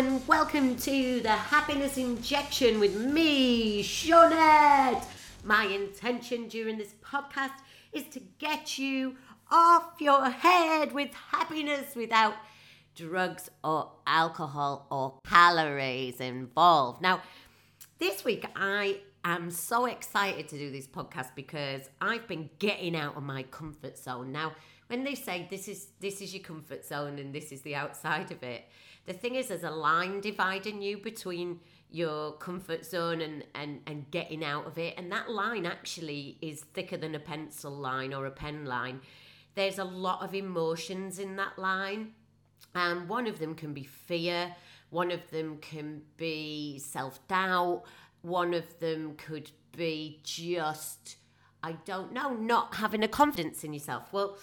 and welcome to the Happiness Injection with me, Shawnette. My intention during this podcast is to get you off your head with happiness without drugs or alcohol or calories involved. Now, this week I am so excited to do this podcast because I've been getting out of my comfort zone. Now, when they say this is this is your comfort zone and this is the outside of it, the thing is there's a line dividing you between your comfort zone and, and, and getting out of it. And that line actually is thicker than a pencil line or a pen line. There's a lot of emotions in that line. And one of them can be fear, one of them can be self doubt, one of them could be just, I don't know, not having a confidence in yourself. Well,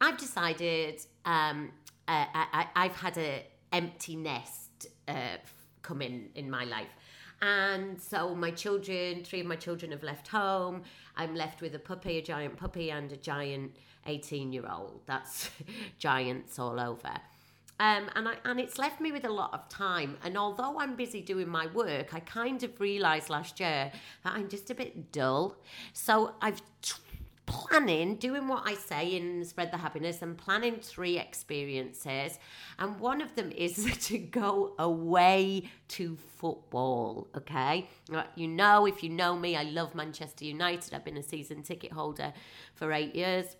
I've decided um, uh, I, have had a empty nest uh, come in in my life. And so my children, three of my children have left home. I'm left with a puppy, a giant puppy, and a giant 18 year old. That's giants all over. Um, and I, and it's left me with a lot of time. And although I'm busy doing my work, I kind of realised last year that I'm just a bit dull. So I've planning, doing what I say in Spread the Happiness and planning three experiences. And one of them is to go away to football. Okay. You know, if you know me, I love Manchester United. I've been a season ticket holder for eight years.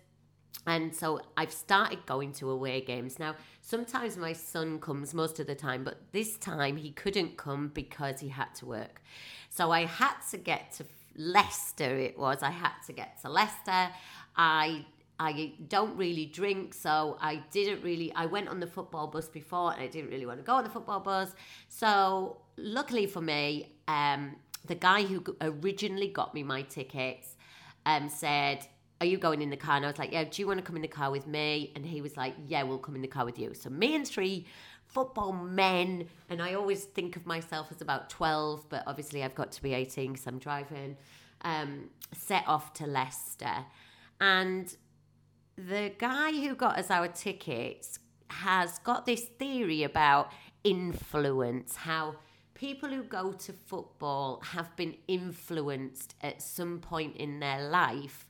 And so I've started going to away games. Now, sometimes my son comes most of the time, but this time he couldn't come because he had to work. So I had to get to Leicester it was. I had to get to Leicester. I I don't really drink, so I didn't really. I went on the football bus before, and I didn't really want to go on the football bus. So luckily for me, um, the guy who originally got me my tickets um, said, "Are you going in the car?" And I was like, "Yeah." Do you want to come in the car with me? And he was like, "Yeah, we'll come in the car with you." So me and three football men, and I always think of myself as about 12, but obviously I've got to be 18 because I'm driving, um, set off to Leicester. And the guy who got us our tickets has got this theory about influence, how people who go to football have been influenced at some point in their life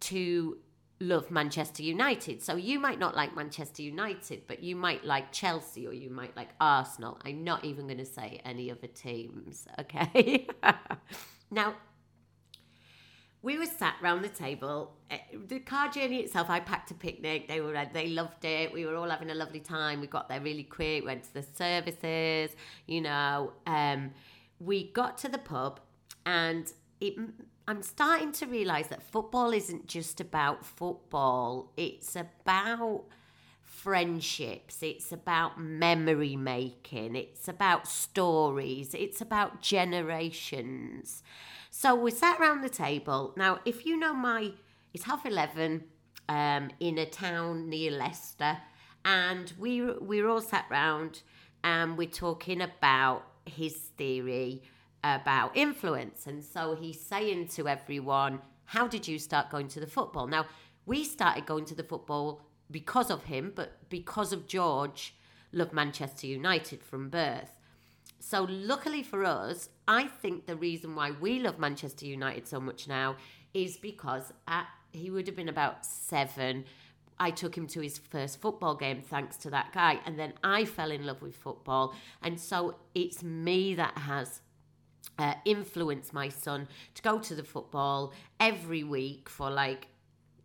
to love Manchester United. So you might not like Manchester United, but you might like Chelsea or you might like Arsenal. I'm not even going to say any other teams, okay? now, we were sat round the table. Eh, the car journey itself, I packed a picnic. They were they loved it. We were all having a lovely time. We got there really quick. Went to the services. You know, um, we got to the pub, and it I'm starting to realize that football isn't just about football, it's about friendships, it's about memory making, it's about stories, it's about generations. So we sat around the table. Now, if you know my, it's half 11 um, in a town near Leicester, and we, we were all sat round and we're talking about his theory about influence. And so he's saying to everyone, How did you start going to the football? Now, we started going to the football because of him, but because of George, loved Manchester United from birth. So, luckily for us, I think the reason why we love Manchester United so much now is because at, he would have been about seven. I took him to his first football game thanks to that guy. And then I fell in love with football. And so it's me that has uh, influence my son to go to the football every week for like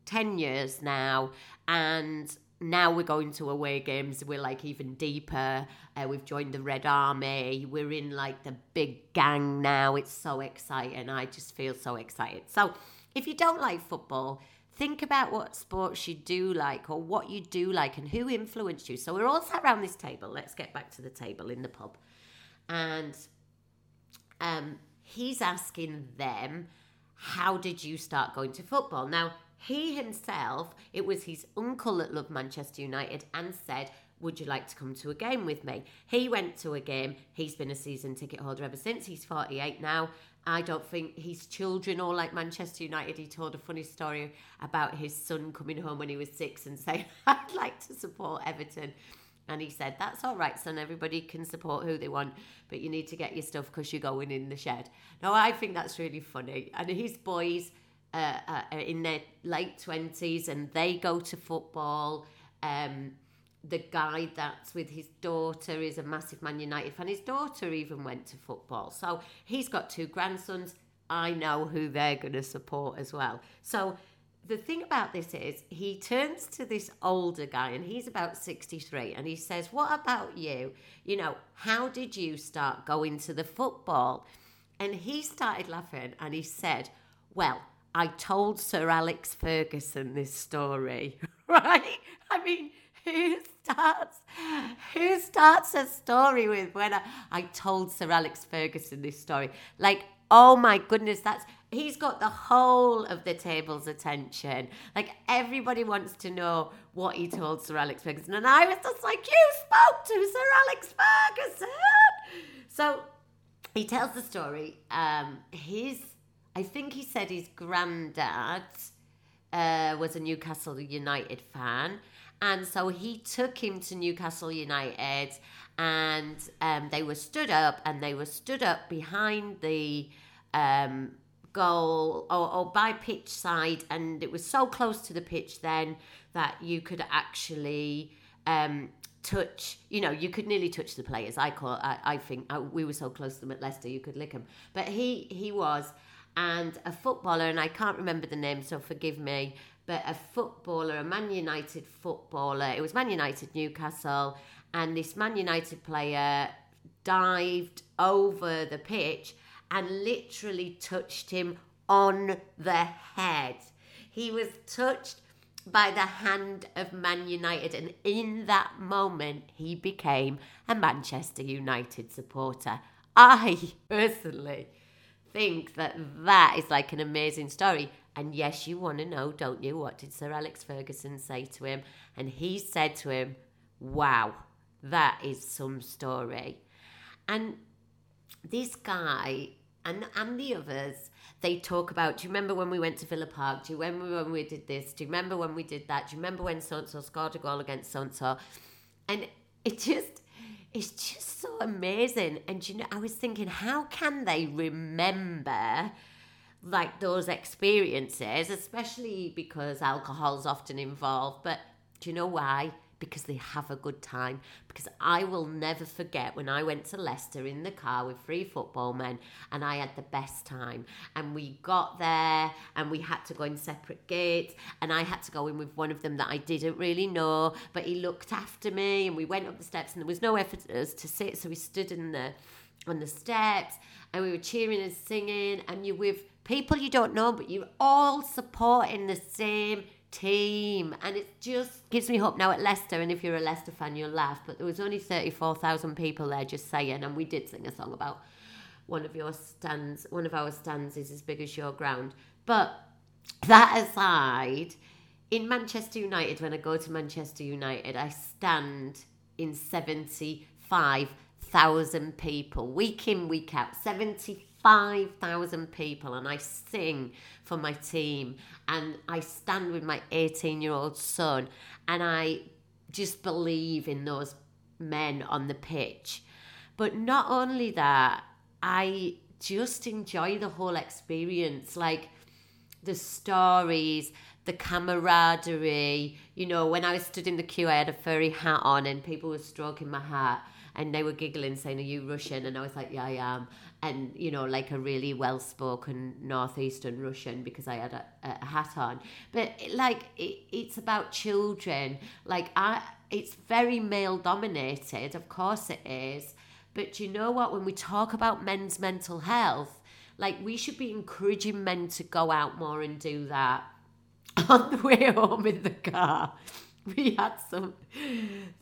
10 years now. And now we're going to away games. We're like even deeper. Uh, we've joined the Red Army. We're in like the big gang now. It's so exciting. I just feel so excited. So if you don't like football, think about what sports you do like or what you do like and who influenced you. So we're all sat around this table. Let's get back to the table in the pub. And um, he's asking them, How did you start going to football? Now, he himself, it was his uncle that loved Manchester United and said, would you like to come to a game with me? He went to a game. He's been a season ticket holder ever since. He's 48 now. I don't think his children all like Manchester United. He told a funny story about his son coming home when he was six and saying, I'd like to support Everton. And he said, That's all right, son. Everybody can support who they want, but you need to get your stuff because you're going in the shed. Now, I think that's really funny. And his boys uh, uh, are in their late 20s and they go to football. Um, the guy that's with his daughter is a massive Man United fan. His daughter even went to football. So he's got two grandsons. I know who they're going to support as well. So the thing about this is he turns to this older guy and he's about 63 and he says what about you? You know how did you start going to the football? And he started laughing and he said well i told sir alex ferguson this story. Right? I mean who starts who starts a story with when I, I told sir alex ferguson this story? Like oh my goodness that's he's got the whole of the table's attention. Like everybody wants to know what he told Sir Alex Ferguson. And I was just like, You spoke to Sir Alex Ferguson. So he tells the story. Um, his I think he said his granddad uh, was a Newcastle United fan. And so he took him to Newcastle United and um, they were stood up and they were stood up behind the um, goal or, or by pitch side, and it was so close to the pitch then that you could actually um, touch. You know, you could nearly touch the players. I call. I, I think I, we were so close to them at Leicester, you could lick them. But he he was, and a footballer, and I can't remember the name, so forgive me. But a footballer, a Man United footballer. It was Man United Newcastle, and this Man United player dived over the pitch and literally touched him on the head. He was touched by the hand of Man United, and in that moment, he became a Manchester United supporter. I personally think that that is like an amazing story. And yes, you want to know, don't you? What did Sir Alex Ferguson say to him? And he said to him, Wow, that is some story. And this guy and and the others they talk about do you remember when we went to Villa Park? Do you remember when we did this? Do you remember when we did that? Do you remember when so scored a goal against so and it just it's just so amazing. And you know I was thinking how can they remember like those experiences especially because alcohol's often involved? But do you know why because they have a good time. Because I will never forget when I went to Leicester in the car with three football men and I had the best time. And we got there and we had to go in separate gates and I had to go in with one of them that I didn't really know, but he looked after me and we went up the steps and there was no effort for us to sit, so we stood in the on the steps and we were cheering and singing and you're with people you don't know but you're all supporting the same team. And it just gives me hope now at Leicester. And if you're a Leicester fan, you'll laugh. But there was only 34,000 people there just saying. And we did sing a song about one of your stands. One of our stands is as big as your ground. But that aside, in Manchester United, when I go to Manchester United, I stand in 75,000 people, week in, week out. 75 5,000 people and I sing for my team and I stand with my 18 year old son and I just believe in those men on the pitch. But not only that, I just enjoy the whole experience like the stories, the camaraderie. You know, when I was stood in the queue, I had a furry hat on and people were stroking my hat and they were giggling, saying, Are you Russian? And I was like, Yeah, I am. And you know like a really well spoken northeastern russian because i had a, a hat on. But like it, it's about children. Like i it's very male dominated of course it is. But you know what? When we talk about men's mental health like we should be encouraging men to go out more and do that on the way home in the car we had some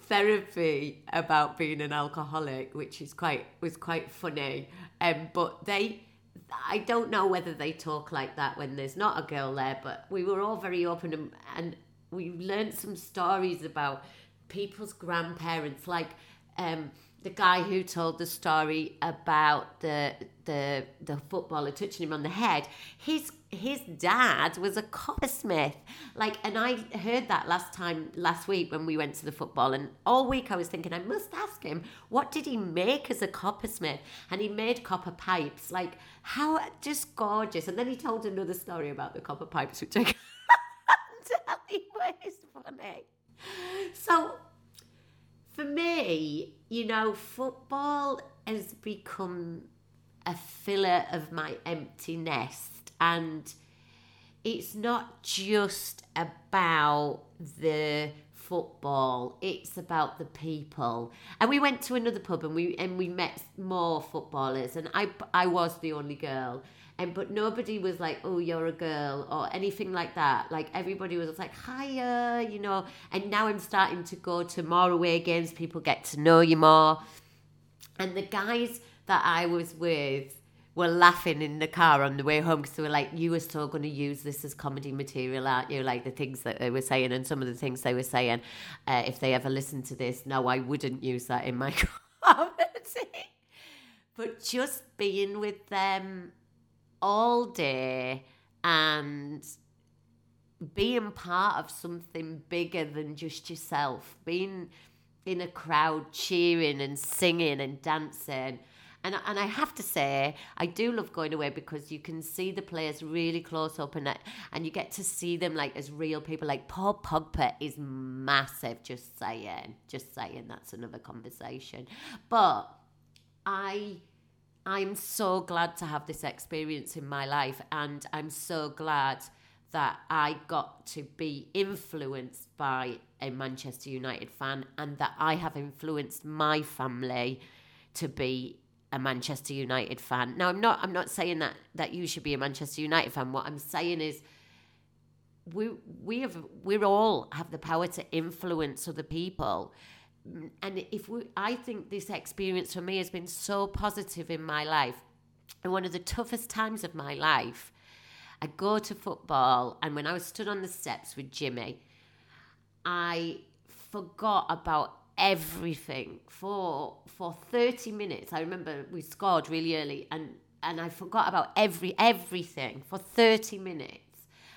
therapy about being an alcoholic, which is quite was quite funny. Um, but they, I don't know whether they talk like that when there's not a girl there. But we were all very open and, and we learned some stories about people's grandparents, like um, the guy who told the story about the the the footballer touching him on the head, his his dad was a coppersmith. Like, and I heard that last time last week when we went to the football, and all week I was thinking I must ask him what did he make as a coppersmith, and he made copper pipes. Like, how just gorgeous. And then he told another story about the copper pipes, which I can't tell you, but it's funny. So for me, you know, football has become a filler of my empty nest. And it's not just about the football it's about the people and we went to another pub and we and we met more footballers and i i was the only girl and but nobody was like, "Oh, you're a girl" or anything like that. Like everybody was like, "Hiya," you know. And now I'm starting to go to more away games. People get to know you more. And the guys that I was with were laughing in the car on the way home because they were like, "You were still going to use this as comedy material, aren't you?" Like the things that they were saying and some of the things they were saying. Uh, if they ever listened to this, no, I wouldn't use that in my comedy. but just being with them all day and being part of something bigger than just yourself, being in a crowd cheering and singing and dancing. And, and I have to say, I do love going away because you can see the players really close up and, and you get to see them like as real people. Like Paul Pogba is massive, just saying, just saying, that's another conversation. But I I'm so glad to have this experience in my life, and I'm so glad that I got to be influenced by a Manchester United fan and that I have influenced my family to be a Manchester United fan. Now I'm not I'm not saying that that you should be a Manchester United fan. What I'm saying is we we have we all have the power to influence other people and if we, I think this experience for me has been so positive in my life. And one of the toughest times of my life, I go to football, and when I was stood on the steps with Jimmy, I forgot about everything for for 30 minutes. I remember we scored really early and and I forgot about every everything for 30 minutes.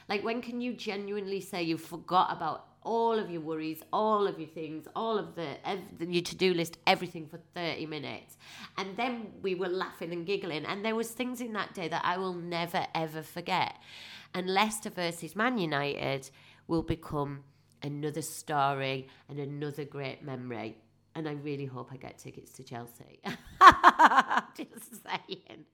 Like when can you genuinely say you forgot about all of your worries, all of your things, all of the your to-do list, everything for 30 minutes. And then we were laughing and giggling and there was things in that day that I will never ever forget. And Leicester versus Man United will become another story and another great memory. And I really hope I get tickets to Chelsea. Just saying.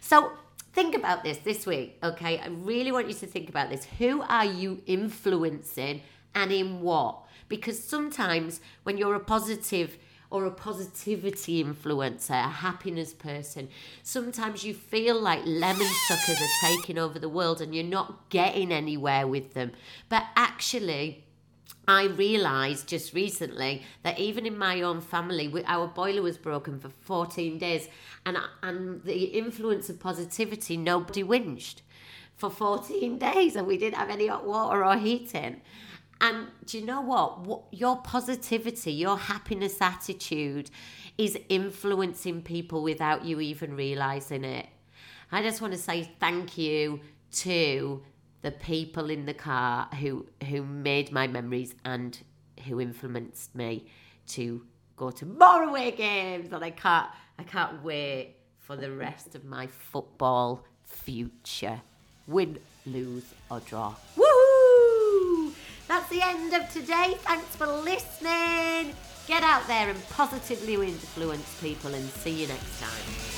So think about this this week, okay? I really want you to think about this. Who are you influencing and in what. Because sometimes when you're a positive or a positivity influencer, a happiness person, sometimes you feel like lemon suckers are taking over the world and you're not getting anywhere with them. But actually, I realised just recently that even in my own family, our boiler was broken for 14 days, and and the influence of positivity, nobody whinged for 14 days, and we didn't have any hot water or heating. And do you know what? what? Your positivity, your happiness attitude is influencing people without you even realizing it. I just want to say thank you to the people in the car who who made my memories and who influenced me to go to more away games and I can't I can't wait for the rest of my football future. Win, lose or draw. That's the end of today. Thanks for listening. Get out there and positively influence people, and see you next time.